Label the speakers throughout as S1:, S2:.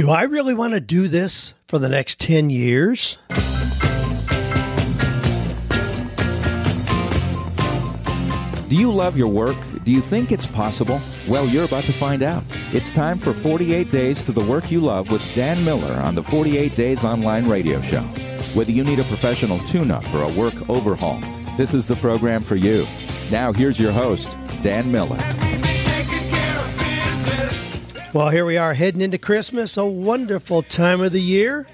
S1: Do I really want to do this for the next 10 years?
S2: Do you love your work? Do you think it's possible? Well, you're about to find out. It's time for 48 Days to the Work You Love with Dan Miller on the 48 Days Online Radio Show. Whether you need a professional tune up or a work overhaul, this is the program for you. Now, here's your host, Dan Miller.
S1: Well, here we are heading into Christmas, a wonderful time of the year.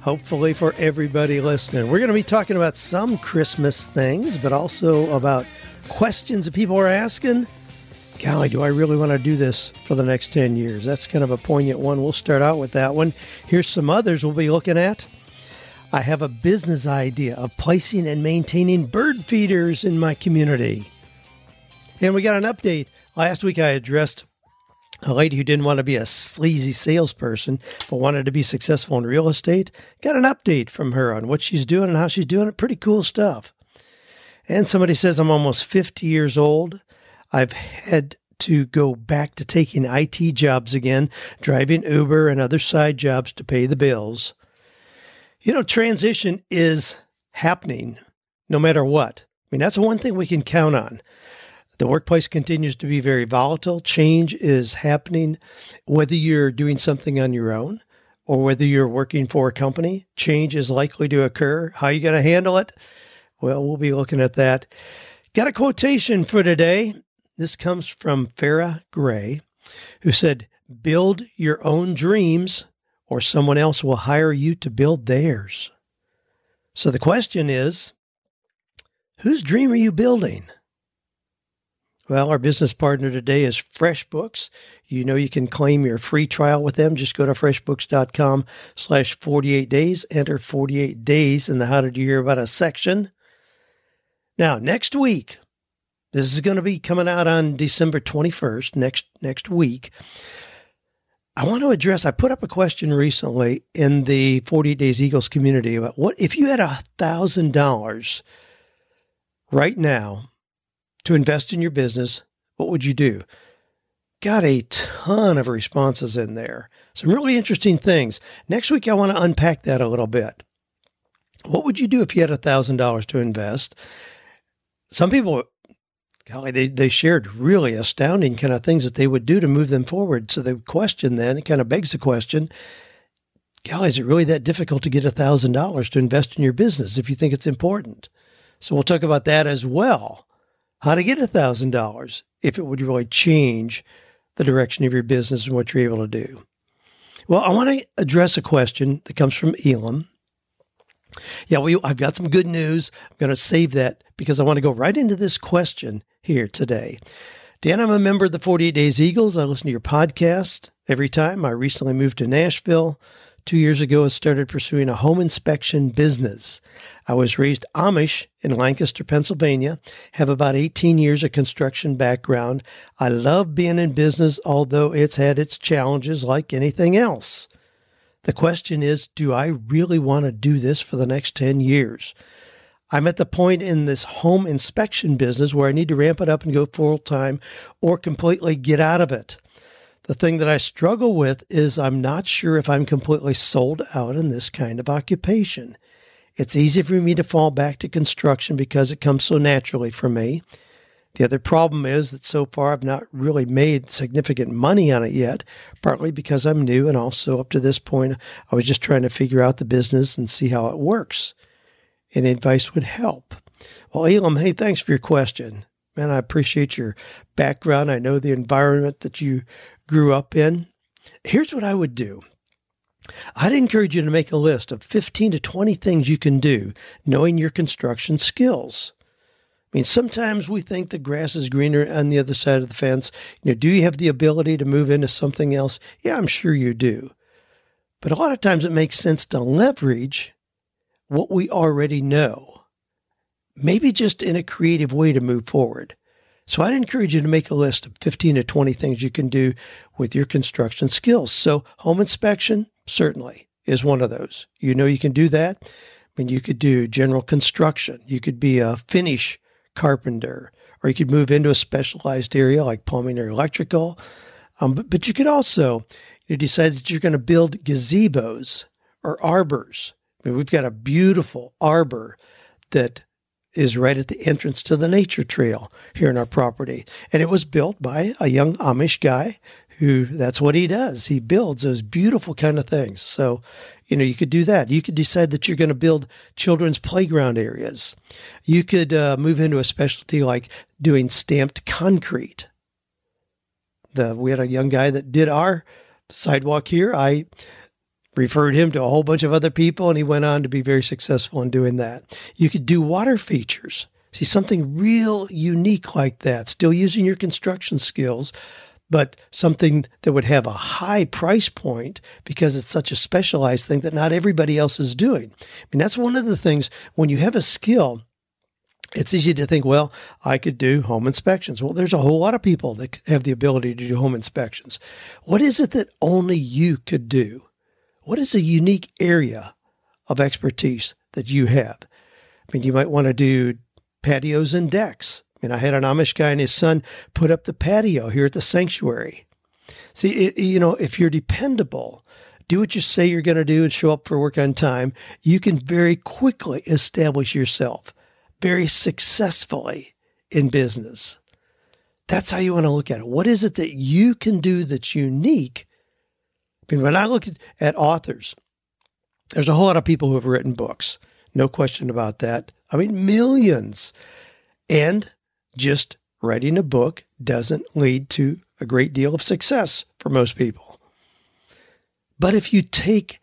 S1: Hopefully, for everybody listening, we're going to be talking about some Christmas things, but also about questions that people are asking. Golly, do I really want to do this for the next 10 years? That's kind of a poignant one. We'll start out with that one. Here's some others we'll be looking at. I have a business idea of placing and maintaining bird feeders in my community. And we got an update. Last week I addressed a lady who didn't want to be a sleazy salesperson, but wanted to be successful in real estate. Got an update from her on what she's doing and how she's doing it. Pretty cool stuff. And somebody says, I'm almost 50 years old. I've had to go back to taking IT jobs again, driving Uber and other side jobs to pay the bills. You know, transition is happening no matter what. I mean, that's one thing we can count on. The workplace continues to be very volatile. Change is happening, whether you're doing something on your own or whether you're working for a company. Change is likely to occur. How are you going to handle it? Well, we'll be looking at that. Got a quotation for today. This comes from Farrah Gray, who said, Build your own dreams, or someone else will hire you to build theirs. So the question is, whose dream are you building? Well, our business partner today is FreshBooks. You know you can claim your free trial with them. Just go to freshbooks.com slash 48 days, enter 48 days in the How Did You Hear About Us section. Now, next week, this is going to be coming out on December 21st, next next week. I want to address I put up a question recently in the 48 Days Eagles community about what if you had a thousand dollars right now to invest in your business, what would you do? Got a ton of responses in there. Some really interesting things. Next week I want to unpack that a little bit. What would you do if you had a thousand dollars to invest? some people, golly, they, they shared really astounding kind of things that they would do to move them forward. So the question then, it kind of begs the question, golly, is it really that difficult to get a thousand dollars to invest in your business if you think it's important? So we'll talk about that as well. How to get a thousand dollars if it would really change the direction of your business and what you're able to do. Well, I want to address a question that comes from Elam. Yeah, we, I've got some good news. I'm going to save that because I want to go right into this question here today. Dan, I'm a member of the 48 Days Eagles. I listen to your podcast every time. I recently moved to Nashville. Two years ago, I started pursuing a home inspection business. I was raised Amish in Lancaster, Pennsylvania, have about 18 years of construction background. I love being in business, although it's had its challenges like anything else. The question is do I really want to do this for the next 10 years? I'm at the point in this home inspection business where I need to ramp it up and go full time or completely get out of it. The thing that I struggle with is I'm not sure if I'm completely sold out in this kind of occupation. It's easy for me to fall back to construction because it comes so naturally for me. The other problem is that so far I've not really made significant money on it yet, partly because I'm new and also up to this point I was just trying to figure out the business and see how it works. Any advice would help. Well, Elam, hey, thanks for your question. Man, I appreciate your background. I know the environment that you grew up in. Here's what I would do. I'd encourage you to make a list of 15 to 20 things you can do knowing your construction skills. I mean, sometimes we think the grass is greener on the other side of the fence. You know, do you have the ability to move into something else? Yeah, I'm sure you do. But a lot of times it makes sense to leverage what we already know, maybe just in a creative way to move forward. So I'd encourage you to make a list of 15 to 20 things you can do with your construction skills. So home inspection, certainly is one of those. You know, you can do that. I mean, you could do general construction. You could be a finish carpenter, or you could move into a specialized area like plumbing or electrical. Um, but, but you could also You decide that you're going to build gazebos or arbors. I mean, we've got a beautiful arbor that is right at the entrance to the nature trail here in our property. And it was built by a young Amish guy who that's what he does. He builds those beautiful kind of things. So, you know, you could do that. You could decide that you're going to build children's playground areas. You could uh, move into a specialty like doing stamped concrete. The we had a young guy that did our sidewalk here. I referred him to a whole bunch of other people, and he went on to be very successful in doing that. You could do water features. See, something real unique like that, still using your construction skills, but something that would have a high price point because it's such a specialized thing that not everybody else is doing. I mean, that's one of the things when you have a skill, it's easy to think, well, I could do home inspections. Well, there's a whole lot of people that have the ability to do home inspections. What is it that only you could do? What is a unique area of expertise that you have? I mean, you might want to do patios and decks. I mean, I had an Amish guy and his son put up the patio here at the sanctuary. See, it, you know, if you're dependable, do what you say you're going to do and show up for work on time, you can very quickly establish yourself very successfully in business. That's how you want to look at it. What is it that you can do that's unique When I look at authors, there's a whole lot of people who have written books. No question about that. I mean, millions. And just writing a book doesn't lead to a great deal of success for most people. But if you take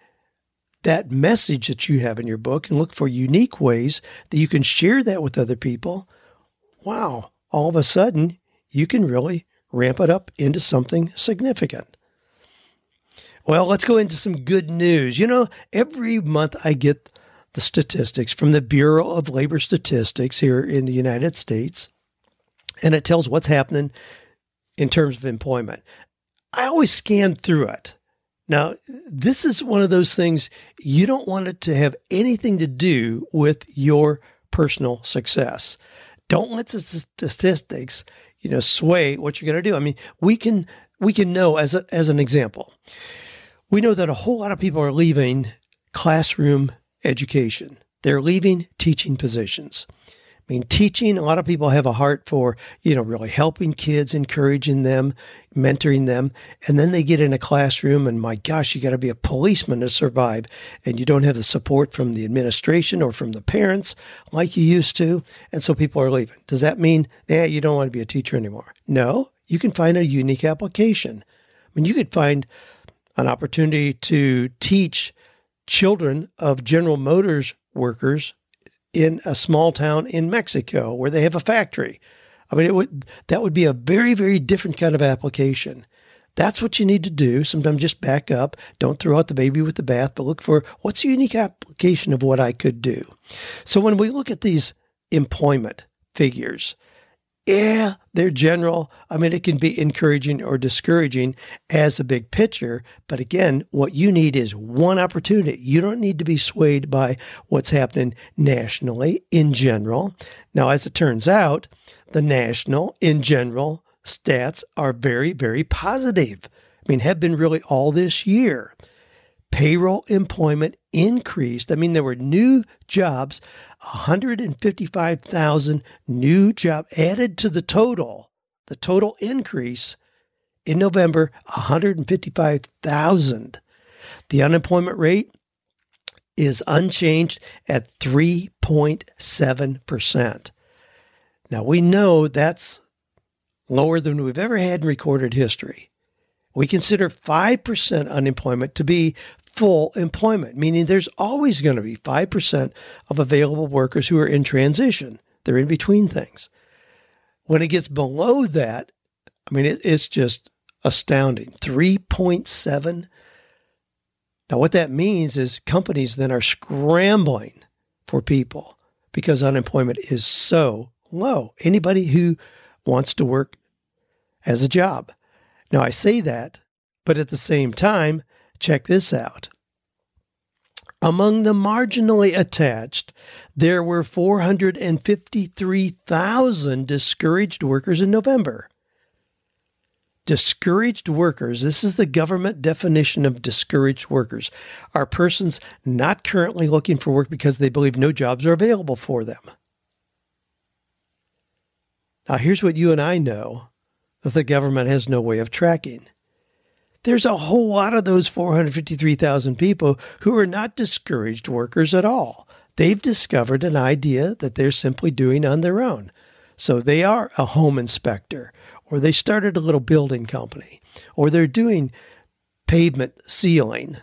S1: that message that you have in your book and look for unique ways that you can share that with other people, wow, all of a sudden you can really ramp it up into something significant. Well, let's go into some good news. You know, every month I get the statistics from the Bureau of Labor Statistics here in the United States, and it tells what's happening in terms of employment. I always scan through it. Now, this is one of those things you don't want it to have anything to do with your personal success. Don't let the statistics, you know, sway what you're going to do. I mean, we can we can know as a, as an example we know that a whole lot of people are leaving classroom education. They're leaving teaching positions. I mean, teaching, a lot of people have a heart for, you know, really helping kids, encouraging them, mentoring them. And then they get in a classroom and my gosh, you got to be a policeman to survive. And you don't have the support from the administration or from the parents like you used to. And so people are leaving. Does that mean, yeah, you don't want to be a teacher anymore? No, you can find a unique application. I mean, you could find an opportunity to teach children of General Motors workers in a small town in Mexico where they have a factory. I mean, it would that would be a very very different kind of application. That's what you need to do. Sometimes just back up. Don't throw out the baby with the bath, but look for what's the unique application of what I could do. So when we look at these employment figures, yeah, they're general. I mean, it can be encouraging or discouraging as a big picture. But again, what you need is one opportunity. You don't need to be swayed by what's happening nationally in general. Now, as it turns out, the national in general stats are very, very positive. I mean, have been really all this year payroll employment increased. I mean, there were new jobs, 155,000 new job added to the total, the total increase in November, 155,000. The unemployment rate is unchanged at 3.7%. Now, we know that's lower than we've ever had in recorded history. We consider 5% unemployment to be full employment, meaning there's always going to be 5% of available workers who are in transition. They're in between things. When it gets below that, I mean, it, it's just astounding. 3.7. Now, what that means is companies then are scrambling for people because unemployment is so low. Anybody who wants to work as a job. Now, I say that, but at the same time, check this out. Among the marginally attached, there were 453,000 discouraged workers in November. Discouraged workers, this is the government definition of discouraged workers, are persons not currently looking for work because they believe no jobs are available for them. Now, here's what you and I know that the government has no way of tracking. There's a whole lot of those 453,000 people who are not discouraged workers at all. They've discovered an idea that they're simply doing on their own. So they are a home inspector, or they started a little building company, or they're doing pavement sealing.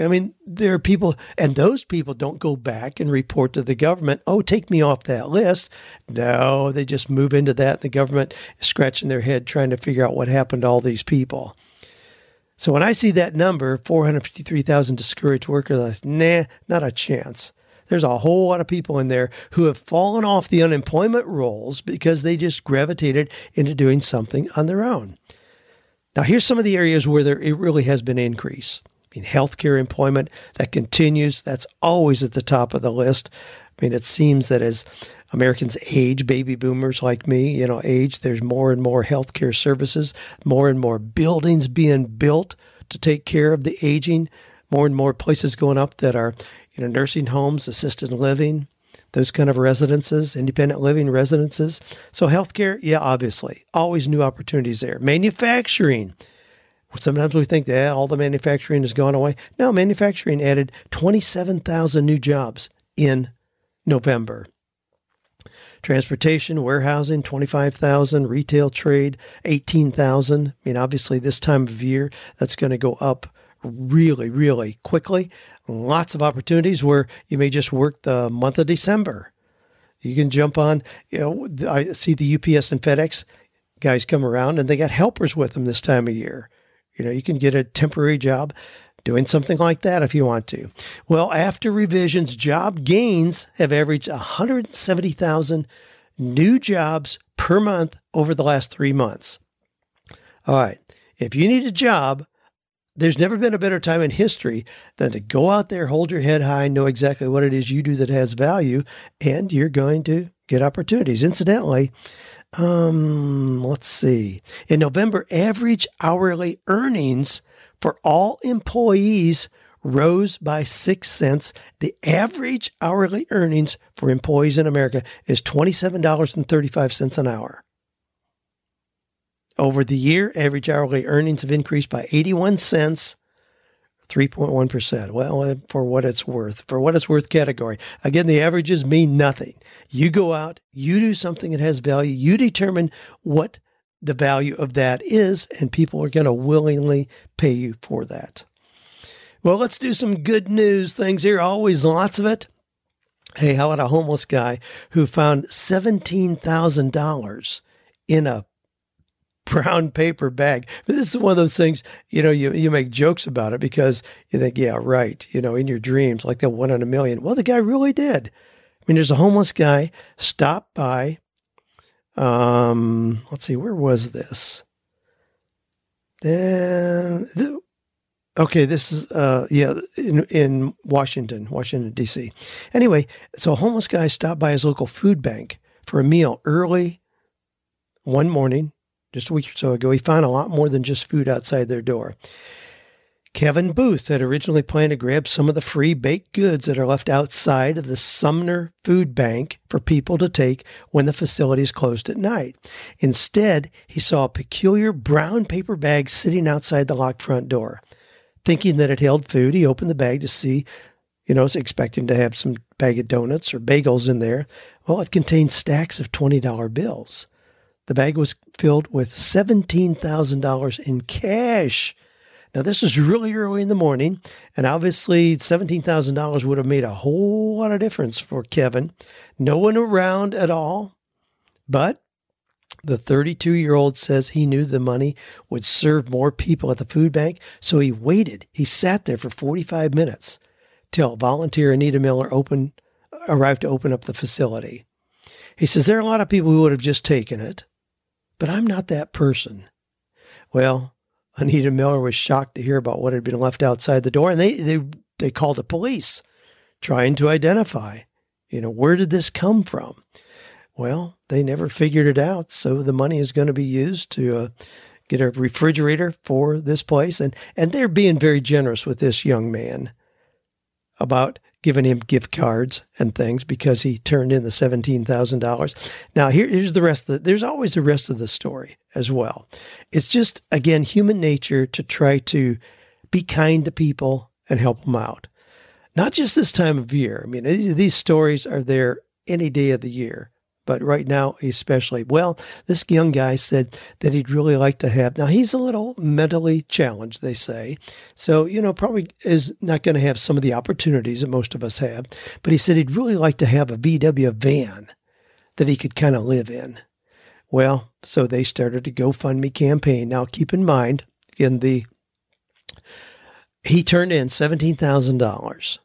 S1: I mean, there are people, and those people don't go back and report to the government, oh, take me off that list. No, they just move into that. The government is scratching their head trying to figure out what happened to all these people. So when I see that number, 453,000 discouraged workers, I say, nah, not a chance. There's a whole lot of people in there who have fallen off the unemployment rolls because they just gravitated into doing something on their own. Now, here's some of the areas where there it really has been increase. I mean, healthcare employment that continues. That's always at the top of the list. I mean, it seems that as Americans age, baby boomers like me, you know, age, there's more and more healthcare services, more and more buildings being built to take care of the aging, more and more places going up that are, you know, nursing homes, assisted living, those kind of residences, independent living residences. So healthcare, yeah, obviously, always new opportunities there. Manufacturing. Sometimes we think that all the manufacturing has gone away. No, manufacturing added 27,000 new jobs in November. Transportation, warehousing, 25,000, retail trade, 18,000. I mean, obviously this time of year, that's going to go up really, really quickly. Lots of opportunities where you may just work the month of December. You can jump on, you know, I see the UPS and FedEx guys come around and they got helpers with them this time of year. You know, you can get a temporary job doing something like that if you want to. Well, after revisions, job gains have averaged 170,000 new jobs per month over the last three months. All right. If you need a job, there's never been a better time in history than to go out there, hold your head high, know exactly what it is you do that has value, and you're going to get opportunities. Incidentally, um, let's see. In November, average hourly earnings for all employees rose by six cents. The average hourly earnings for employees in America is $27.35 an hour. Over the year, average hourly earnings have increased by 81 cents 3.1%. Well, uh, for what it's worth, for what it's worth category. Again, the averages mean nothing. You go out, you do something that has value, you determine what the value of that is, and people are going to willingly pay you for that. Well, let's do some good news things here. Always lots of it. Hey, how about a homeless guy who found $17,000 in a brown paper bag. But this is one of those things, you know, you, you make jokes about it because you think, yeah, right, you know, in your dreams, like that one in a million. Well, the guy really did. I mean, there's a homeless guy stopped by. Um, let's see, where was this? Uh, the, okay, this is uh, yeah, in, in Washington, Washington D.C. Anyway, so a homeless guy stopped by his local food bank for a meal early one morning just a week or so ago, he found a lot more than just food outside their door. Kevin Booth had originally planned to grab some of the free baked goods that are left outside of the Sumner Food Bank for people to take when the facility is closed at night. Instead, he saw a peculiar brown paper bag sitting outside the locked front door. Thinking that it held food, he opened the bag to see, you know, expecting to have some bag of donuts or bagels in there. Well, it contained stacks of $20 bills. The bag was filled with $17,000 in cash. Now, this was really early in the morning, and obviously $17,000 would have made a whole lot of difference for Kevin. No one around at all, but the 32 year old says he knew the money would serve more people at the food bank, so he waited. He sat there for 45 minutes till volunteer Anita Miller opened, arrived to open up the facility. He says there are a lot of people who would have just taken it, but I'm not that person. Well, Anita Miller was shocked to hear about what had been left outside the door, and they they they called the police, trying to identify, you know, where did this come from? Well, they never figured it out, so the money is going to be used to uh, get a refrigerator for this place. And, and they're being very generous with this young man about giving him gift cards and things because he turned in the $17,000. Now, here, here's the rest of the, there's always the rest of the story as well. It's just, again, human nature to try to be kind to people and help them out. Not just this time of year. I mean, these stories are there any day of the year but right now especially. Well, this young guy said that he'd really like to have. Now he's a little mentally challenged, they say, so you know probably is not going to have some of the opportunities that most of us have. But he said he'd really like to have a VW van that he could kind of live in. Well, so they started a GoFundMe campaign. Now keep in mind, in the he turned in seventeen thousand dollars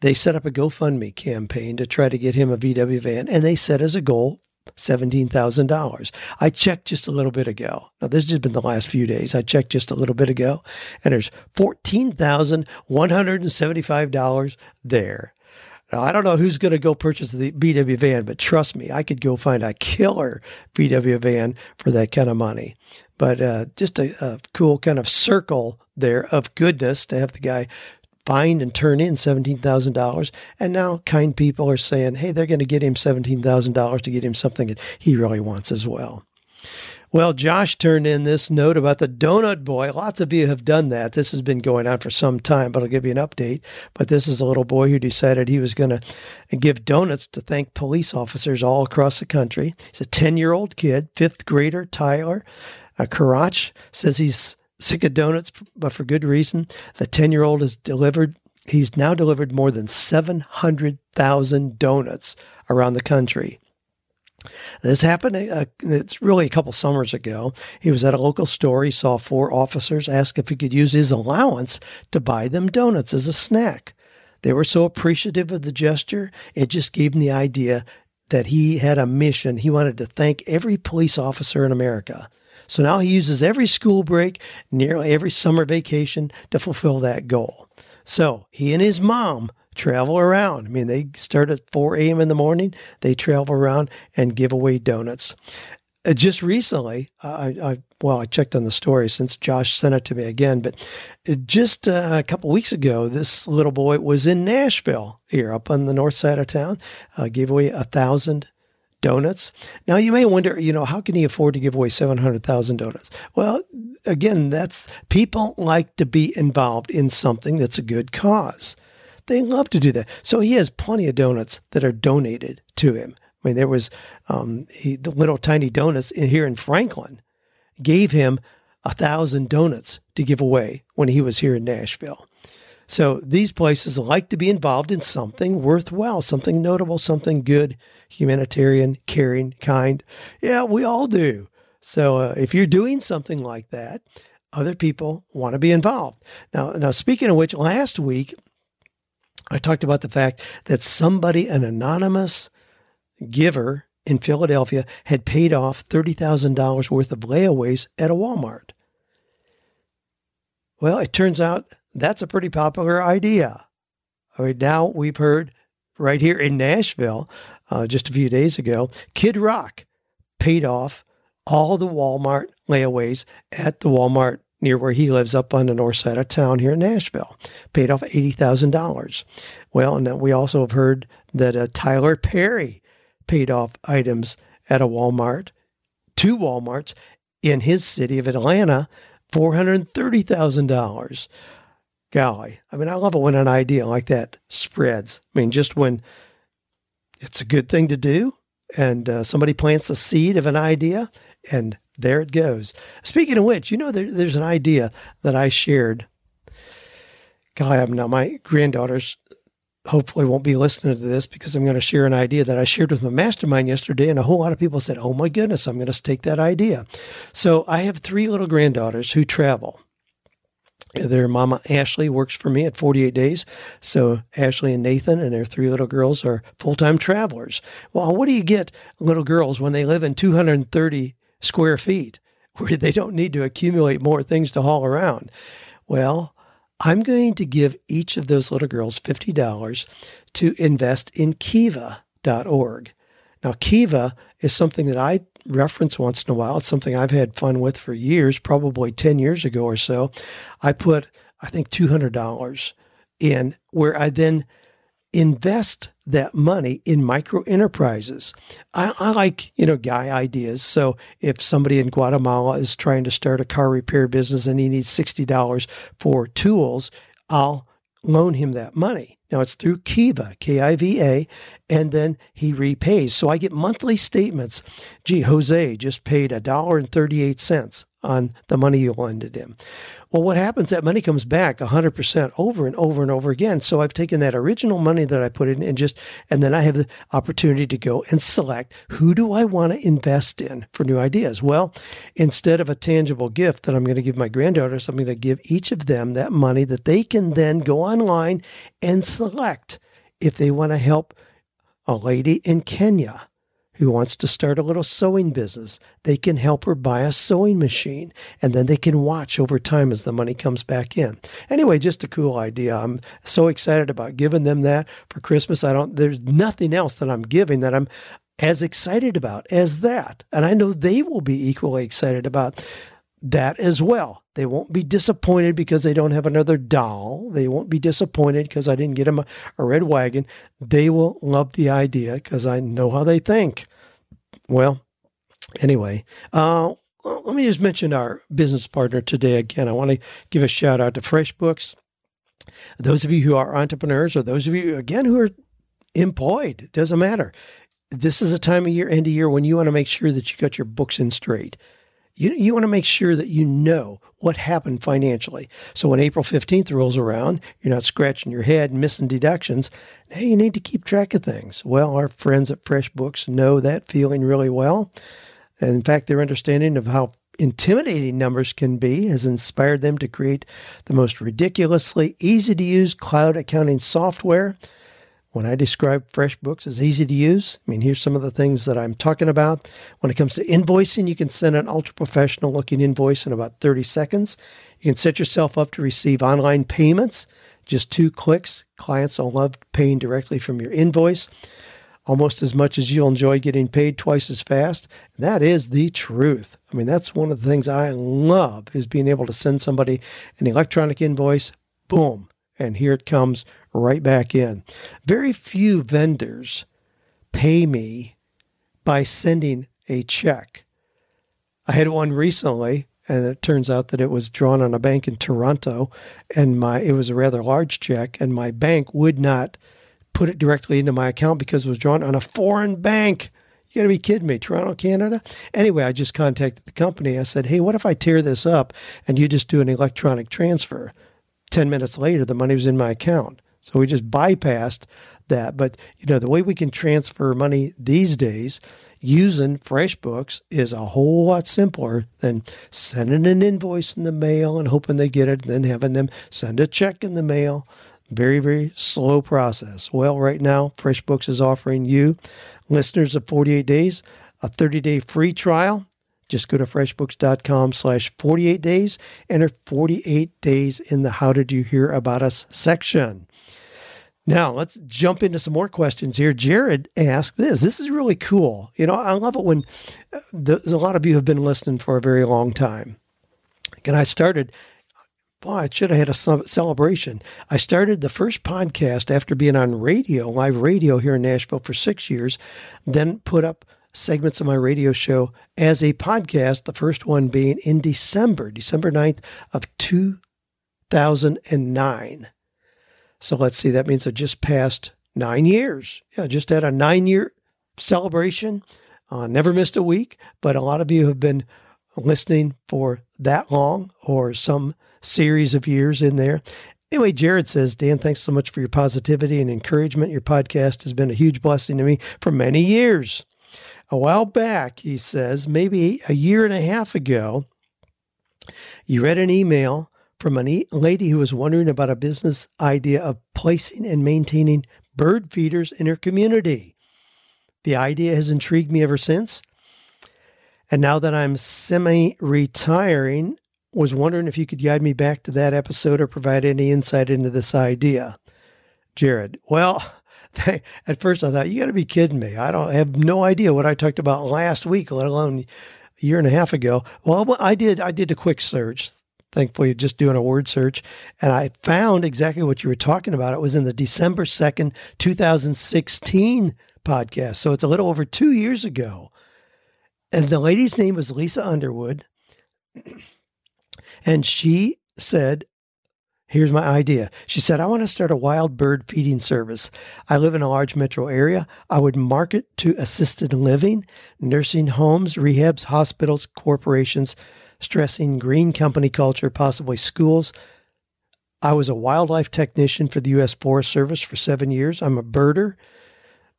S1: they set up a GoFundMe campaign to try to get him a VW van, and they set as a goal $17,000. I checked just a little bit ago. Now, this has been the last few days. I checked just a little bit ago, and there's $14,175 there. Now, I don't know who's going to go purchase the VW van, but trust me, I could go find a killer VW van for that kind of money. But uh, just a, a cool kind of circle there of goodness to have the guy find and turn in $17,000. And now kind people are saying, hey, they're going to get him $17,000 to get him something that he really wants as well. Well, Josh turned in this note about the donut boy. Lots of you have done that. This has been going on for some time, but I'll give you an update. But this is a little boy who decided he was going to give donuts to thank police officers all across the country. He's a 10 year old kid, fifth grader, Tyler. Uh, Carach says he's sick of donuts, but for good reason. The 10 year old has delivered, he's now delivered more than 700,000 donuts around the country. This happened, uh, it's really a couple summers ago. He was at a local store. He saw four officers ask if he could use his allowance to buy them donuts as a snack. They were so appreciative of the gesture, it just gave him the idea that he had a mission. He wanted to thank every police officer in America so now he uses every school break, nearly every summer vacation to fulfill that goal. So he and his mom travel around. I mean, they start at 4 a.m. in the morning, they travel around and give away donuts. Uh, just recently, I, I, well, I checked on the story since Josh sent it to me again, but just uh, a couple weeks ago, this little boy was in Nashville here up on the north side of town, uh, gave away a thousand donuts. Now you may wonder, you know, how can he afford to give away 700,000 donuts? Well, again, that's people like to be involved in something that's a good cause. They love to do that. So he has plenty of donuts that are donated to him. I mean, there was um, he, the little tiny donuts in, here in Franklin gave him a thousand donuts to give away when he was here in Nashville. So these places like to be involved in something worthwhile, something notable, something good, humanitarian, caring, kind. Yeah, we all do. So uh, if you're doing something like that, other people want to be involved. Now, now speaking of which, last week I talked about the fact that somebody, an anonymous giver in Philadelphia, had paid off $30,000 worth of layaways at a Walmart. Well, it turns out that's a pretty popular idea. I mean, now we've heard right here in Nashville uh, just a few days ago, Kid Rock paid off all the Walmart layaways at the Walmart near where he lives up on the north side of town here in Nashville. Paid off $80,000. Well, and then we also have heard that uh, Tyler Perry paid off items at a Walmart, two Walmarts in his city of Atlanta, $430,000 golly, I mean, I love it when an idea like that spreads. I mean, just when it's a good thing to do and uh, somebody plants a seed of an idea and there it goes. Speaking of which, you know, there, there's an idea that I shared. Golly, I'm now my granddaughters hopefully won't be listening to this because I'm going to share an idea that I shared with my mastermind yesterday. And a whole lot of people said, Oh my goodness, I'm going to take that idea. So I have three little granddaughters who travel. Their mama Ashley works for me at 48 days. So Ashley and Nathan and their three little girls are full time travelers. Well, what do you get little girls when they live in 230 square feet where they don't need to accumulate more things to haul around? Well, I'm going to give each of those little girls $50 to invest in kiva.org. Now, Kiva is something that I reference once in a while. It's something I've had fun with for years, probably 10 years ago or so. I put, I think, $200 in where I then invest that money in micro enterprises. I, I, like, you know, guy ideas. So if somebody in Guatemala is trying to start a car repair business and he needs $60 for tools, I'll loan him that money. Now it's through Kiva, K I V A, and then he repays. So I get monthly statements. Gee, Jose just paid a dollar and thirty eight cents on the money you lended him. Well, what happens? That money comes back 100% over and over and over again. So I've taken that original money that I put in and just, and then I have the opportunity to go and select who do I want to invest in for new ideas? Well, instead of a tangible gift that I'm going to give my granddaughters, I'm going to give each of them that money that they can then go online and select if they want to help a lady in Kenya who wants to start a little sewing business, they can help her buy a sewing machine and then they can watch over time as the money comes back in. Anyway, just a cool idea. I'm so excited about giving them that for Christmas. I don't, there's nothing else that I'm giving that I'm as excited about as that. And I know they will be equally excited about that as well. They won't be disappointed because they don't have another doll. They won't be disappointed because I didn't get them a, a red wagon. They will love the idea because I know how they think. Well, anyway, uh, let me just mention our business partner today again. I want to give a shout out to FreshBooks. Those of you who are entrepreneurs, or those of you again who are employed, it doesn't matter. This is a time of year, end of year, when you want to make sure that you got your books in straight. You, you want to make sure that you know what happened financially. So when April 15th rolls around, you're not scratching your head and missing deductions. Now you need to keep track of things. Well, our friends at FreshBooks know that feeling really well. And in fact, their understanding of how intimidating numbers can be has inspired them to create the most ridiculously easy to use cloud accounting software when I describe FreshBooks as easy to use, I mean, here's some of the things that I'm talking about. When it comes to invoicing, you can send an ultra professional looking invoice in about 30 seconds. You can set yourself up to receive online payments. Just two clicks. Clients will love paying directly from your invoice almost as much as you'll enjoy getting paid twice as fast. And that is the truth. I mean, that's one of the things I love is being able to send somebody an electronic invoice, boom, and here it comes right back in. Very few vendors pay me by sending a check. I had one recently, and it turns out that it was drawn on a bank in Toronto, and my it was a rather large check, and my bank would not put it directly into my account because it was drawn on a foreign bank. You got to be kidding me, Toronto, Canada. Anyway, I just contacted the company. I said, "Hey, what if I tear this up and you just do an electronic transfer?" 10 minutes later, the money was in my account. So we just bypassed that. But, you know, the way we can transfer money these days using FreshBooks is a whole lot simpler than sending an invoice in the mail and hoping they get it, and then having them send a check in the mail. Very, very slow process. Well, right now, FreshBooks is offering you, listeners of 48 Days, a 30 day free trial just go to freshbooks.com slash 48 days, enter 48 days in the How Did You Hear About Us section. Now, let's jump into some more questions here. Jared asked this. This is really cool. You know, I love it when uh, the, a lot of you have been listening for a very long time. And I started, boy, I should have had a celebration. I started the first podcast after being on radio, live radio here in Nashville for six years, then put up segments of my radio show as a podcast, the first one being in December, December 9th of 2009. So let's see, that means I just passed nine years. Yeah, just had a nine year celebration. Uh, never missed a week, but a lot of you have been listening for that long or some series of years in there. Anyway, Jared says, Dan, thanks so much for your positivity and encouragement. Your podcast has been a huge blessing to me for many years a while back, he says, maybe a year and a half ago, you read an email from a lady who was wondering about a business idea of placing and maintaining bird feeders in her community. The idea has intrigued me ever since. And now that I'm semi retiring, was wondering if you could guide me back to that episode or provide any insight into this idea. Jared, well, at first I thought, you got to be kidding me. I don't I have no idea what I talked about last week, let alone a year and a half ago. Well, I did. I did a quick search. Thankfully, just doing a word search, and I found exactly what you were talking about. It was in the December second, two thousand sixteen podcast. So it's a little over two years ago. And the lady's name was Lisa Underwood. And she said, Here's my idea. She said, I want to start a wild bird feeding service. I live in a large metro area. I would market to assisted living, nursing homes, rehabs, hospitals, corporations, stressing green company culture, possibly schools. I was a wildlife technician for the U.S. Forest Service for seven years. I'm a birder,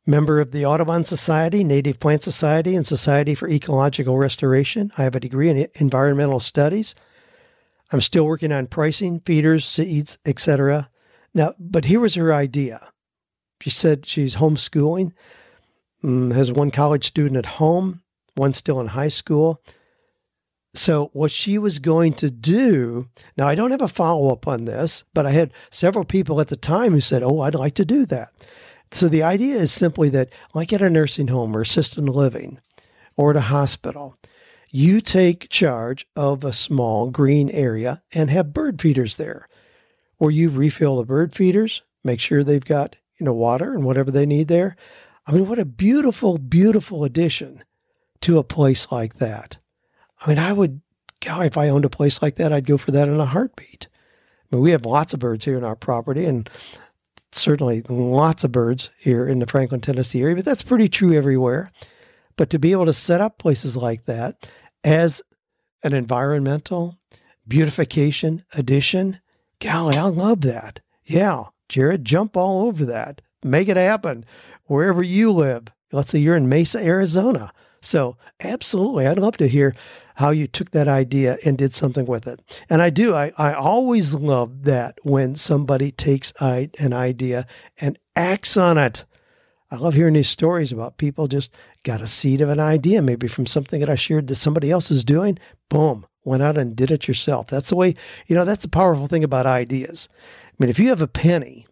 S1: member of the Audubon Society, Native Plant Society, and Society for Ecological Restoration. I have a degree in environmental studies. I'm still working on pricing, feeders, seeds, etc. Now, but here was her idea. She said she's homeschooling, um, has one college student at home, one still in high school. So, what she was going to do now, I don't have a follow up on this, but I had several people at the time who said, Oh, I'd like to do that. So, the idea is simply that, like at a nursing home or assisted living or at a hospital, you take charge of a small green area and have bird feeders there, or you refill the bird feeders, make sure they've got you know water and whatever they need there. I mean, what a beautiful, beautiful addition to a place like that. I mean, I would, God, if I owned a place like that, I'd go for that in a heartbeat. I mean, we have lots of birds here in our property, and certainly lots of birds here in the Franklin, Tennessee area, but that's pretty true everywhere. But to be able to set up places like that as an environmental beautification addition, golly, I love that. Yeah, Jared, jump all over that. Make it happen wherever you live. Let's say you're in Mesa, Arizona. So, absolutely, I'd love to hear how you took that idea and did something with it. And I do, I, I always love that when somebody takes an idea and acts on it. I love hearing these stories about people just got a seed of an idea, maybe from something that I shared that somebody else is doing. Boom, went out and did it yourself. That's the way, you know, that's the powerful thing about ideas. I mean, if you have a penny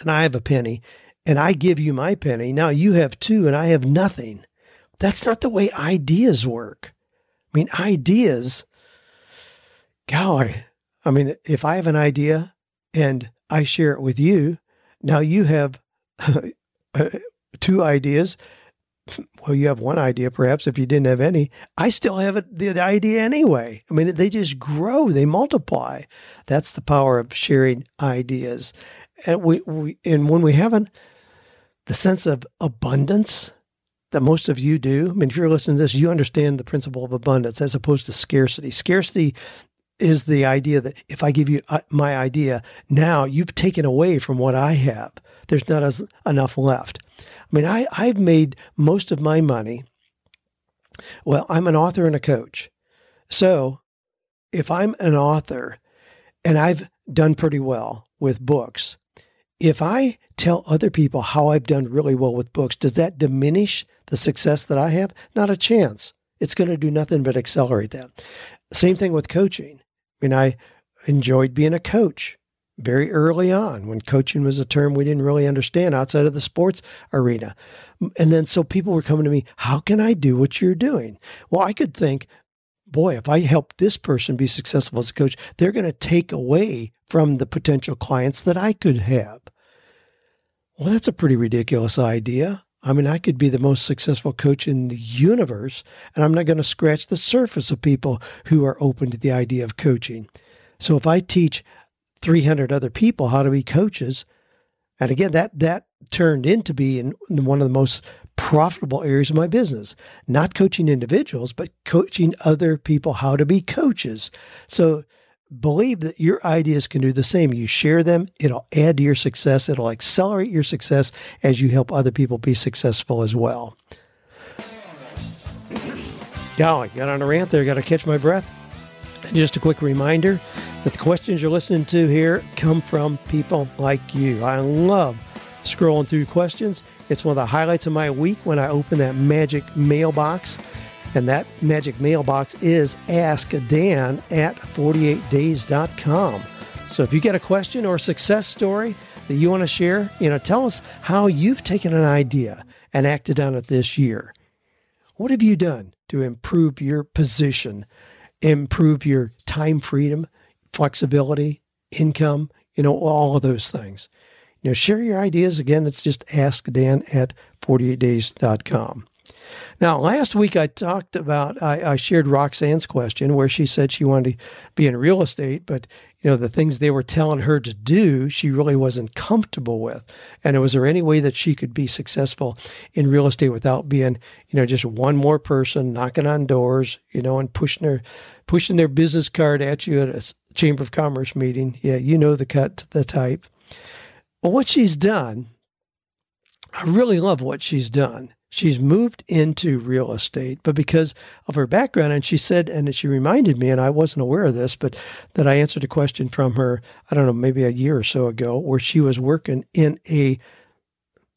S1: and I have a penny and I give you my penny, now you have two and I have nothing. That's not the way ideas work. I mean, ideas, golly, I mean, if I have an idea and I share it with you, now you have two ideas. Well, you have one idea, perhaps, if you didn't have any. I still have it, the, the idea anyway. I mean, they just grow, they multiply. That's the power of sharing ideas. And we, we and when we haven't the sense of abundance that most of you do. I mean, if you're listening to this, you understand the principle of abundance as opposed to scarcity. Scarcity is the idea that if I give you uh, my idea, now you've taken away from what I have there's not as, enough left. I mean, I, I've made most of my money. Well, I'm an author and a coach. So if I'm an author and I've done pretty well with books, if I tell other people how I've done really well with books, does that diminish the success that I have? Not a chance. It's going to do nothing but accelerate that. Same thing with coaching. I mean, I enjoyed being a coach very early on when coaching was a term we didn't really understand outside of the sports arena. And then so people were coming to me, How can I do what you're doing? Well, I could think, boy, if I help this person be successful as a coach, they're going to take away from the potential clients that I could have. Well, that's a pretty ridiculous idea. I mean, I could be the most successful coach in the universe, and I'm not going to scratch the surface of people who are open to the idea of coaching. So if I teach 300 other people how to be coaches. And again, that that turned into being one of the most profitable areas of my business. Not coaching individuals, but coaching other people how to be coaches. So believe that your ideas can do the same. You share them, it'll add to your success, it'll accelerate your success as you help other people be successful as well. Golly, got on a rant there, got to catch my breath. And just a quick reminder that the questions you're listening to here come from people like you. I love scrolling through questions. It's one of the highlights of my week when I open that magic mailbox. And that magic mailbox is askdan at 48days.com. So if you get a question or a success story, that you want to share? You know, tell us how you've taken an idea and acted on it this year. What have you done to improve your position, improve your time freedom, flexibility, income, you know, all of those things? You know, share your ideas. Again, it's just ask Dan at 48days.com. Now, last week I talked about, I, I, shared Roxanne's question where she said she wanted to be in real estate, but you know, the things they were telling her to do, she really wasn't comfortable with. And was there any way that she could be successful in real estate without being, you know, just one more person knocking on doors, you know, and pushing their, pushing their business card at you at a Chamber of Commerce meeting? Yeah, you know the cut, the type. Well, what she's done, I really love what she's done She's moved into real estate, but because of her background, and she said, and she reminded me, and I wasn't aware of this, but that I answered a question from her, I don't know, maybe a year or so ago, where she was working in a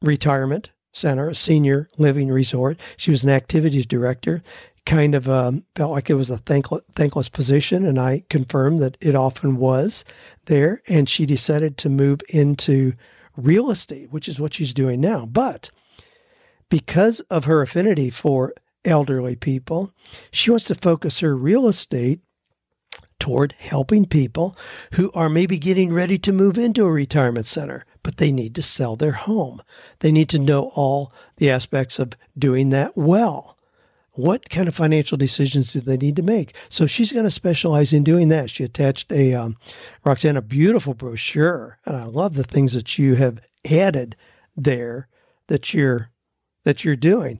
S1: retirement center, a senior living resort. She was an activities director, kind of um, felt like it was a thankless, thankless position, and I confirmed that it often was there. And she decided to move into real estate, which is what she's doing now. But because of her affinity for elderly people, she wants to focus her real estate toward helping people who are maybe getting ready to move into a retirement center, but they need to sell their home. They need to know all the aspects of doing that well. What kind of financial decisions do they need to make? So she's going to specialize in doing that. She attached a um, Roxanne a beautiful brochure, and I love the things that you have added there that you're that you're doing.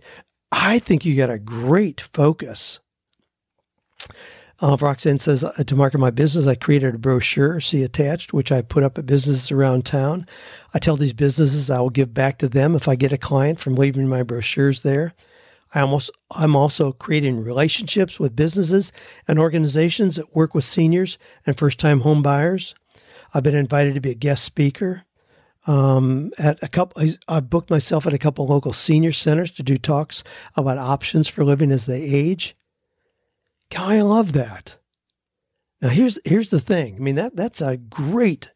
S1: I think you got a great focus. Uh, Roxanne says, uh, to market my business, I created a brochure, see attached, which I put up at businesses around town. I tell these businesses I will give back to them if I get a client from leaving my brochures there. I almost, I'm also creating relationships with businesses and organizations that work with seniors and first time home buyers. I've been invited to be a guest speaker um, at a couple. I booked myself at a couple local senior centers to do talks about options for living as they age. God, I love that. Now here's here's the thing. I mean that that's a great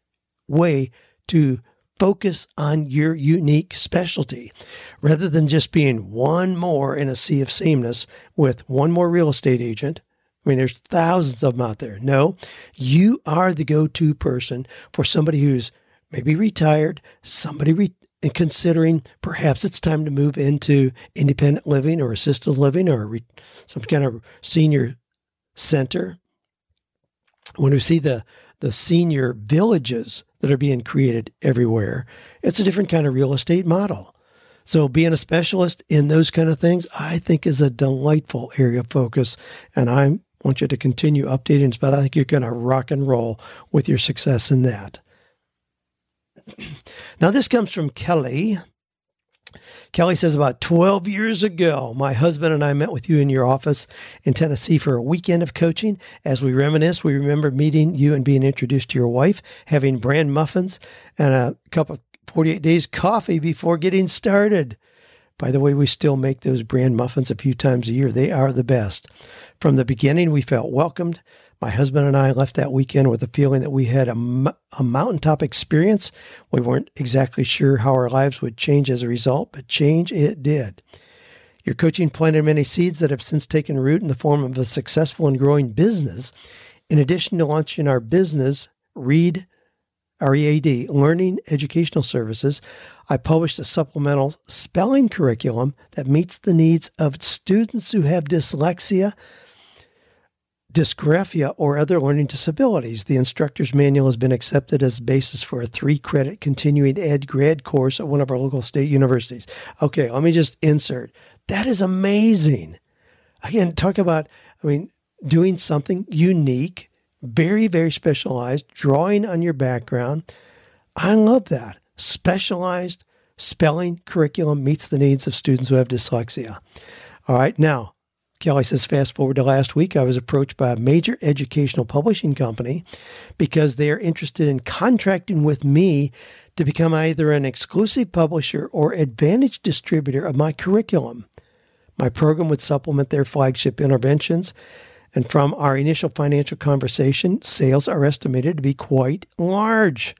S1: way to focus on your unique specialty rather than just being one more in a sea of sameness with one more real estate agent. I mean, there's thousands of them out there. No, you are the go to person for somebody who's maybe retired, somebody re- considering perhaps it's time to move into independent living or assisted living or re- some kind of senior center. When we see the the senior villages that are being created everywhere, it's a different kind of real estate model. So being a specialist in those kind of things, I think is a delightful area of focus. And I want you to continue updating, but I think you're going to rock and roll with your success in that. Now, this comes from Kelly. Kelly says, About 12 years ago, my husband and I met with you in your office in Tennessee for a weekend of coaching. As we reminisce, we remember meeting you and being introduced to your wife, having bran muffins and a cup of 48 days coffee before getting started. By the way, we still make those bran muffins a few times a year. They are the best. From the beginning, we felt welcomed. My husband and I left that weekend with a feeling that we had a, a mountaintop experience. We weren't exactly sure how our lives would change as a result, but change it did. Your coaching planted many seeds that have since taken root in the form of a successful and growing business. In addition to launching our business, Read READ, Learning Educational Services, I published a supplemental spelling curriculum that meets the needs of students who have dyslexia, dysgraphia, or other learning disabilities. The instructor's manual has been accepted as the basis for a three credit continuing ed grad course at one of our local state universities. Okay, let me just insert. That is amazing. Again, talk about, I mean, doing something unique, very, very specialized, drawing on your background. I love that. Specialized spelling curriculum meets the needs of students who have dyslexia. All right, now Kelly says, fast forward to last week, I was approached by a major educational publishing company because they are interested in contracting with me to become either an exclusive publisher or advantage distributor of my curriculum. My program would supplement their flagship interventions. And from our initial financial conversation, sales are estimated to be quite large.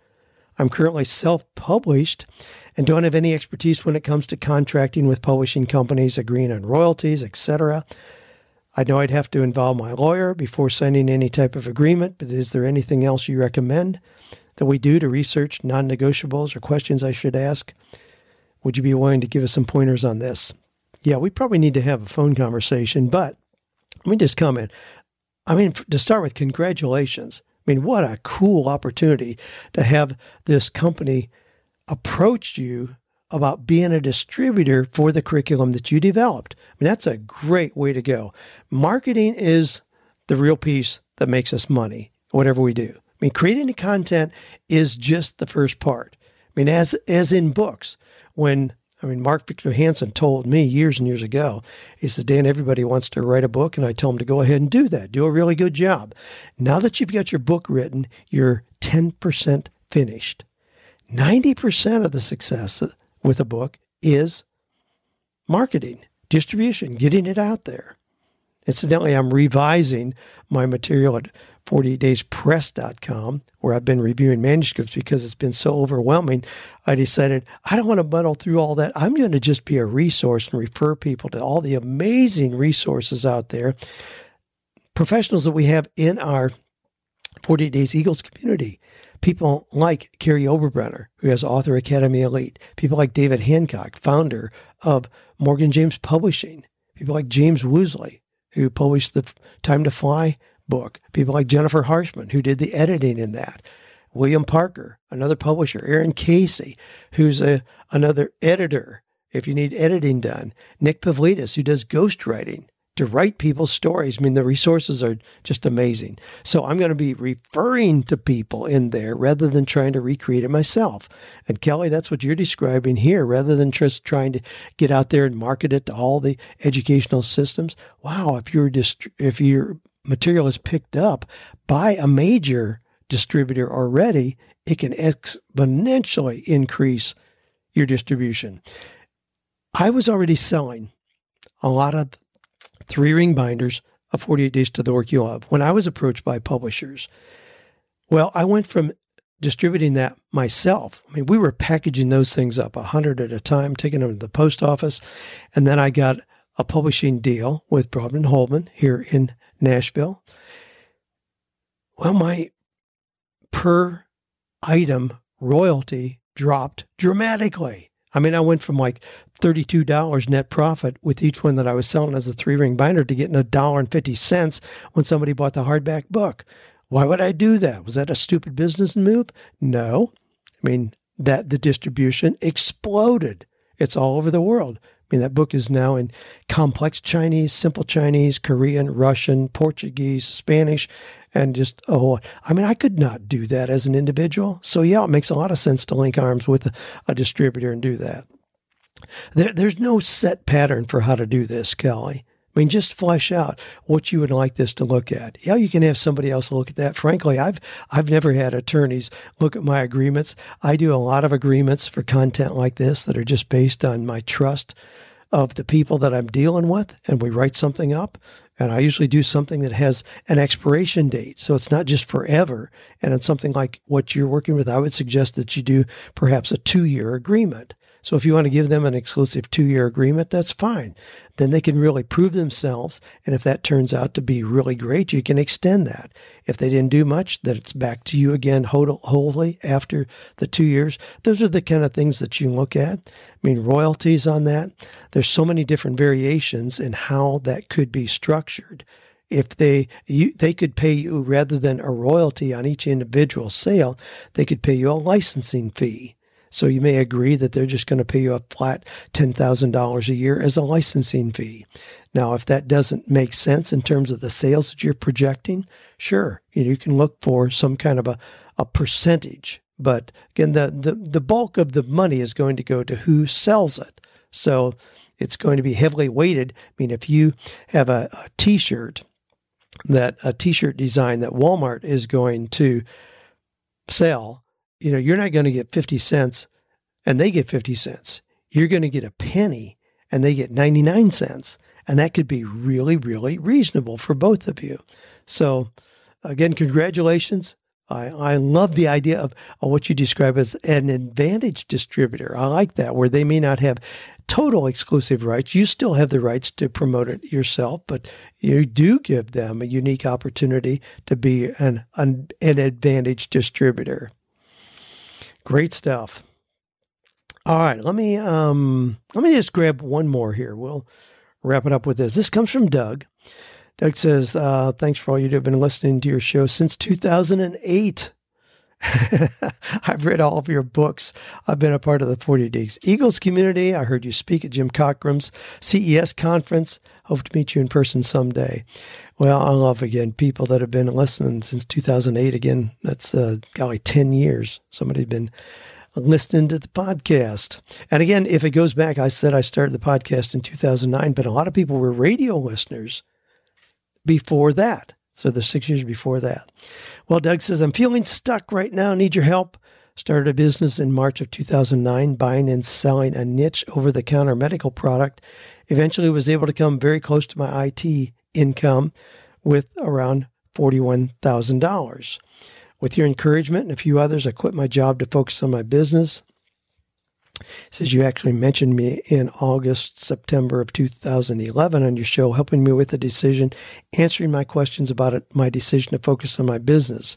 S1: I'm currently self published and don't have any expertise when it comes to contracting with publishing companies, agreeing on royalties, etc. I know I'd have to involve my lawyer before signing any type of agreement, but is there anything else you recommend that we do to research non negotiables or questions I should ask? Would you be willing to give us some pointers on this? Yeah, we probably need to have a phone conversation, but let me just comment. I mean, to start with, congratulations. I mean, what a cool opportunity to have this company approach you about being a distributor for the curriculum that you developed. I mean, that's a great way to go. Marketing is the real piece that makes us money, whatever we do. I mean, creating the content is just the first part. I mean, as as in books, when I mean, Mark Victor Hansen told me years and years ago, he says, Dan, everybody wants to write a book. And I tell them to go ahead and do that. Do a really good job. Now that you've got your book written, you're 10% finished. 90% of the success with a book is marketing, distribution, getting it out there. Incidentally, I'm revising my material at 48dayspress.com, where I've been reviewing manuscripts because it's been so overwhelming. I decided I don't want to muddle through all that. I'm going to just be a resource and refer people to all the amazing resources out there, professionals that we have in our 48 Days Eagles community. People like Kary Oberbrunner, who has Author Academy Elite. People like David Hancock, founder of Morgan James Publishing. People like James Woosley, who published the Time to Fly book. People like Jennifer Harshman, who did the editing in that. William Parker, another publisher. Aaron Casey, who's a, another editor if you need editing done. Nick Pavlidis, who does ghostwriting to write people's stories. I mean, the resources are just amazing. So I'm going to be referring to people in there rather than trying to recreate it myself. And Kelly, that's what you're describing here, rather than just trying to get out there and market it to all the educational systems. Wow, if you're dist- if your material is picked up by a major distributor already, it can exponentially increase your distribution. I was already selling a lot of three ring binders of 48 Days to the Work You Love when I was approached by publishers. Well, I went from distributing that myself. I mean, we were packaging those things up a 100 at a time, taking them to the post office. And then I got a publishing deal with Broadman Holman here in Nashville. Well, my per item royalty dropped dramatically. I mean, I went from like $32 net profit with each one that I was selling as a three ring binder to getting a dollar and 50 cents when somebody bought the hardback book. Why would I do that? Was that a stupid business move? No. I mean, that the distribution exploded. It's all over the world. I mean, that book is now in complex Chinese, simple Chinese, Korean, Russian, Portuguese, Spanish, and just, a oh, I mean, I could not do that as an individual. So, yeah, it makes a lot of sense to link arms with a, a distributor and do that. There, there's no set pattern for how to do this, Kelly. I mean, just flesh out what you would like this to look at. Yeah, you can have somebody else look at that. Frankly, I've I've never had attorneys look at my agreements. I do a lot of agreements for content like this that are just based on my trust of the people that I'm dealing with, and we write something up. And I usually do something that has an expiration date. So it's not just forever. And it's something like what you're working with, I would suggest that you do perhaps a two year agreement. So if you want to give them an exclusive two year agreement, that's fine. Then they can really prove themselves. And if that turns out to be really great, you can extend that. If they didn't do much, then it's back to you again wholly after the two years. Those are the kind of things that you look at. I mean, royalties on that. There's so many different variations in how that could be structured if they you, they could pay you rather than a royalty on each individual sale, they could pay you a licensing fee. So you may agree that they're just going to pay you a flat $10,000 a year as a licensing fee. Now, if that doesn't make sense in terms of the sales that you're projecting, sure, you can look for some kind of a, a percentage. But again, the, the, the bulk of the money is going to go to who sells it. So it's going to be heavily weighted. I mean, if you have a a t-shirt that a t-shirt design that Walmart is going to sell, you know, you're not going to get 50 cents and they get 50 cents. You're going to get a penny and they get 99 cents. And that could be really, really reasonable for both of you. So, again, congratulations I, I love the idea of, of what you describe as an advantage distributor. I like that, where they may not have total exclusive rights. You still have the rights to promote it yourself, but you do give them a unique opportunity to be an, an, an advantage distributor. Great stuff. All right, let me um, let me just grab one more here. We'll wrap it up with this. This comes from Doug. Doug says, uh, Thanks for all you have been listening to your show since 2008. I've read all of your books. I've been a part of the 40 Days Eagles community. I heard you speak at Jim Cockrum's CES conference. Hope to meet you in person someday. Well, I love again people that have been listening since 2008. Again, that's uh, golly, 10 years. Somebody's been listening to the podcast. And again, if it goes back, I said I started the podcast in 2009, but a lot of people were radio listeners before that. So the six years before that. Well, Doug says, I'm feeling stuck right now. Need your help. Started a business in March of 2009, buying and selling a niche over the counter medical product. Eventually was able to come very close to my IT income with around $41,000. With your encouragement and a few others, I quit my job to focus on my business. Says you actually mentioned me in August, September of 2011 on your show, helping me with the decision, answering my questions about it, my decision to focus on my business.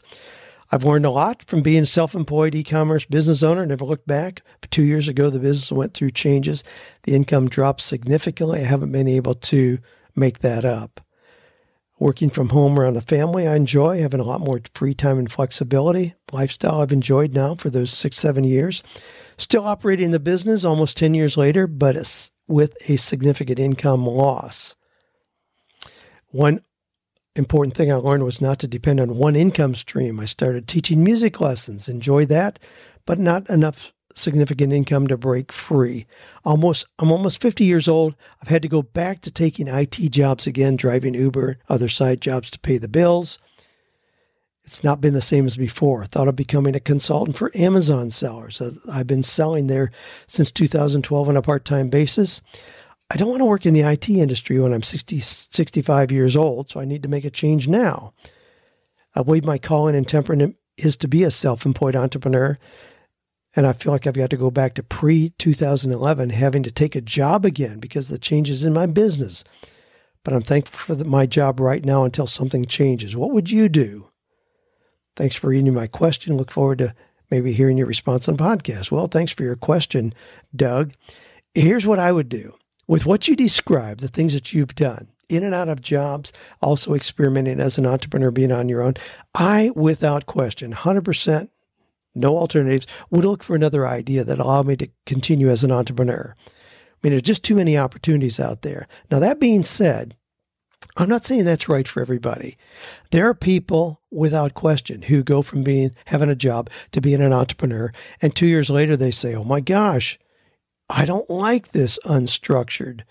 S1: I've learned a lot from being a self employed e commerce business owner, never looked back. But two years ago, the business went through changes. The income dropped significantly. I haven't been able to make that up. Working from home around the family, I enjoy having a lot more free time and flexibility. Lifestyle I've enjoyed now for those six, seven years. Still operating the business almost 10 years later, but with a significant income loss. One important thing I learned was not to depend on one income stream. I started teaching music lessons, enjoy that, but not enough significant income to break free. Almost, I'm almost 50 years old. I've had to go back to taking IT jobs again, driving Uber, other side jobs to pay the bills. It's not been the same as before. Thought of becoming a consultant for Amazon sellers. Uh, I've been selling there since 2012 on a part time basis. I don't want to work in the IT industry when I'm 60, 65 years old, so I need to make a change now. I believe my calling and temperament is to be a self employed entrepreneur and I feel like I've got to go back to pre 2011, having to take a job again because the changes in my business. But I'm thankful for the, my job right now until something changes. What would you do? Thanks for reading my question. Look forward to maybe hearing your response on podcast. Well, thanks for your question, Doug. Here's what I would do with what you describe, the things that you've done in and out of jobs, also experimenting as an entrepreneur, being on your own. I, without question, 100% no alternatives, would look for another idea that allowed me to continue as an entrepreneur. I mean, there's just too many opportunities out there. Now, that being said, I'm not saying that's right for everybody. There are people, without question, who go from being having a job to being an entrepreneur, and two years later they say, "Oh my gosh, I don't like this unstructured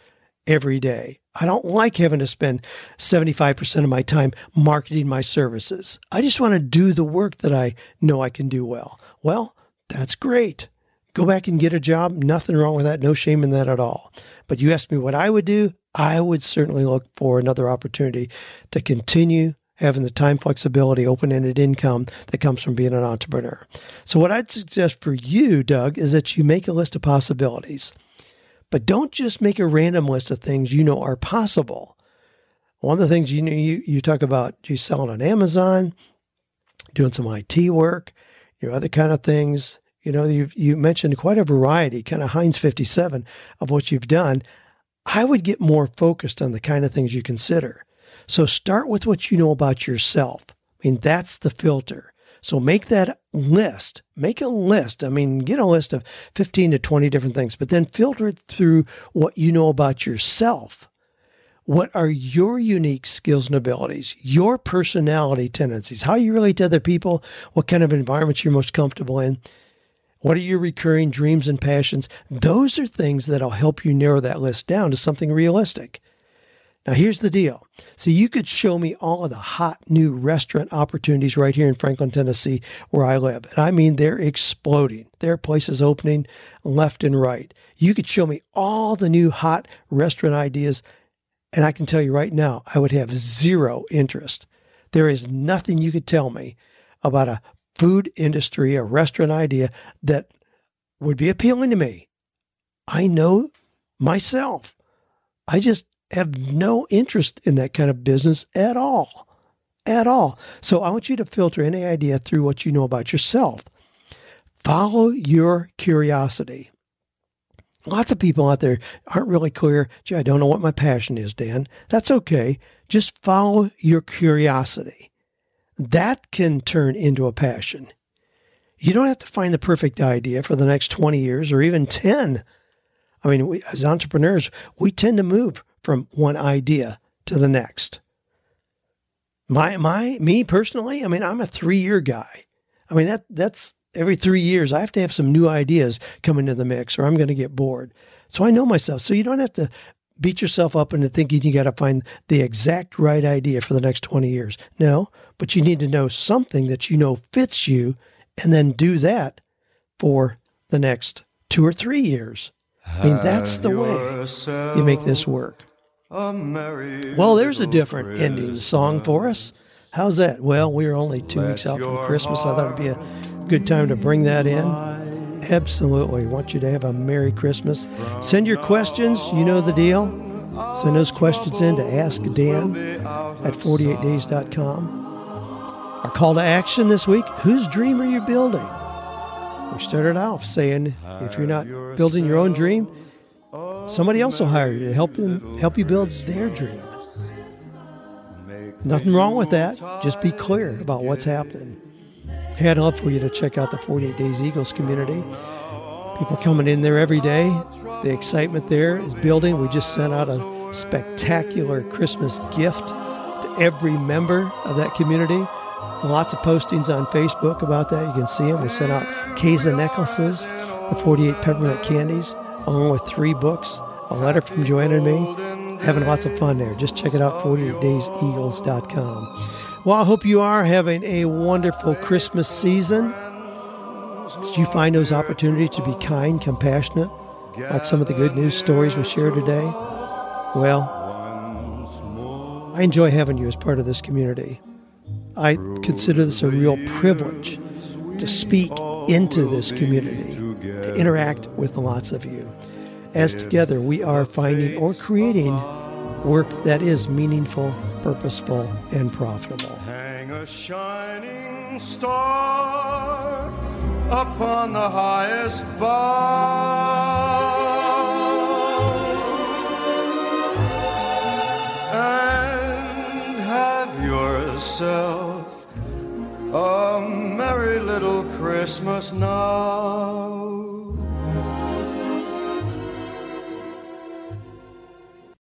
S1: every day. I don't like having to spend 75% of my time marketing my services. I just want to do the work that I know I can do well. Well, that's great. Go back and get a job. Nothing wrong with that. No shame in that at all. But you asked me what I would do. I would certainly look for another opportunity to continue having the time flexibility, open ended income that comes from being an entrepreneur. So, what I'd suggest for you, Doug, is that you make a list of possibilities. But don't just make a random list of things you know are possible. One of the things you know you, you talk about you selling on Amazon, doing some IT work, your other kind of things. You know, you you mentioned quite a variety, kind of Heinz 57 of what you've done. I would get more focused on the kind of things you consider. So start with what you know about yourself. I mean, that's the filter. So make that list. Make a list. I mean, get a list of 15 to 20 different things, but then filter it through what you know about yourself. What are your unique skills and abilities, your personality tendencies, how you relate to other people, what kind of environments you're most comfortable in? What are your recurring dreams and passions? Those are things that'll help you narrow that list down to something realistic. Now, here's the deal. So, you could show me all of the hot new restaurant opportunities right here in Franklin, Tennessee, where I live. And I mean, they're exploding. There are places opening left and right. You could show me all the new hot restaurant ideas. And I can tell you right now, I would have zero interest. There is nothing you could tell me about a food industry, a restaurant idea that would be appealing to me. I know myself. I just have no interest in that kind of business at all. At all. So I want you to filter any idea through what you know about yourself. Follow your curiosity. Lots of people out there aren't really clear. Gee, I don't know what my passion is, Dan. That's okay. Just follow your curiosity. That can turn into a passion. You don't have to find the perfect idea for the next 20 years or even 10. I mean, we, as entrepreneurs, we tend to move from one idea to the next. My my me personally, I mean, I'm a 3-year guy. I mean, that that's every 3 years I have to have some new ideas come into the mix or I'm going to get bored. So I know myself. So you don't have to beat yourself up into thinking you got to find the exact right idea for the next 20 years. No, but you need to know something that you know fits you and then do that for the next 2 or 3 years. I mean, that's the way you make this work. Well, there's a different ending song for us. How's that? Well, we're only two weeks out from Christmas. I thought it'd be a good time to bring that in. Absolutely. Want you to have a Merry Christmas. Send your questions. You know the deal. Send those questions in to Ask Dan at 48days.com. Our call to action this week Whose dream are you building? We started off saying if you're not building your own dream, somebody else will hire you to help them help you build their dream. Nothing wrong with that. Just be clear about what's happening. I'd love for you to check out the 48 Days Eagles community. People coming in there every day. The excitement there is building. We just sent out a spectacular Christmas gift to every member of that community. Lots of postings on Facebook about that. You can see them. We sent out Keza necklaces, the 48 peppermint candies, along with three books, a letter from Joanna and me. Having lots of fun there. Just check it out, 48dayseagles.com. Well, I hope you are having a wonderful Christmas season. Did you find those opportunities to be kind, compassionate, like some of the good news stories we shared today? Well, I enjoy having you as part of this community. I consider this a real privilege to speak into this community, to interact with lots of you. As together we are finding or creating work that is meaningful, purposeful, and profitable.
S3: Hang a shining star upon the highest bough and have yourself a merry little Christmas now.